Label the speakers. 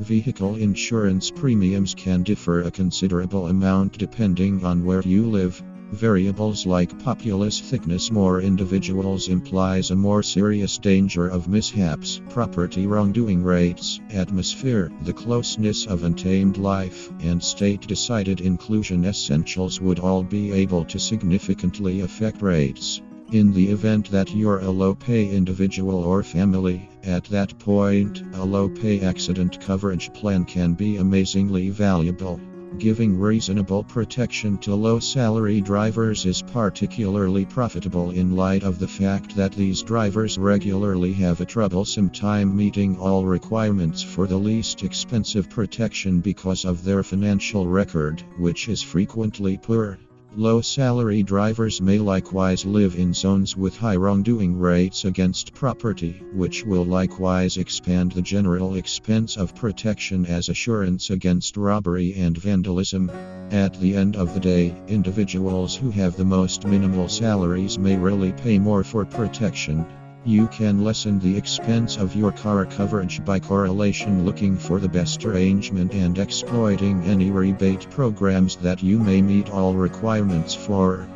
Speaker 1: Vehicle insurance premiums can differ a considerable amount depending on where you live. Variables like populace thickness more individuals implies a more serious danger of mishaps, property wrongdoing rates, atmosphere, the closeness of untamed life, and state decided inclusion essentials would all be able to significantly affect rates. In the event that you're a low pay individual or family, at that point, a low pay accident coverage plan can be amazingly valuable. Giving reasonable protection to low salary drivers is particularly profitable in light of the fact that these drivers regularly have a troublesome time meeting all requirements for the least expensive protection because of their financial record, which is frequently poor. Low salary drivers may likewise live in zones with high wrongdoing rates against property, which will likewise expand the general expense of protection as assurance against robbery and vandalism. At the end of the day, individuals who have the most minimal salaries may really pay more for protection. You can lessen the expense of your car coverage by correlation looking for the best arrangement and exploiting any rebate programs that you may meet all requirements for.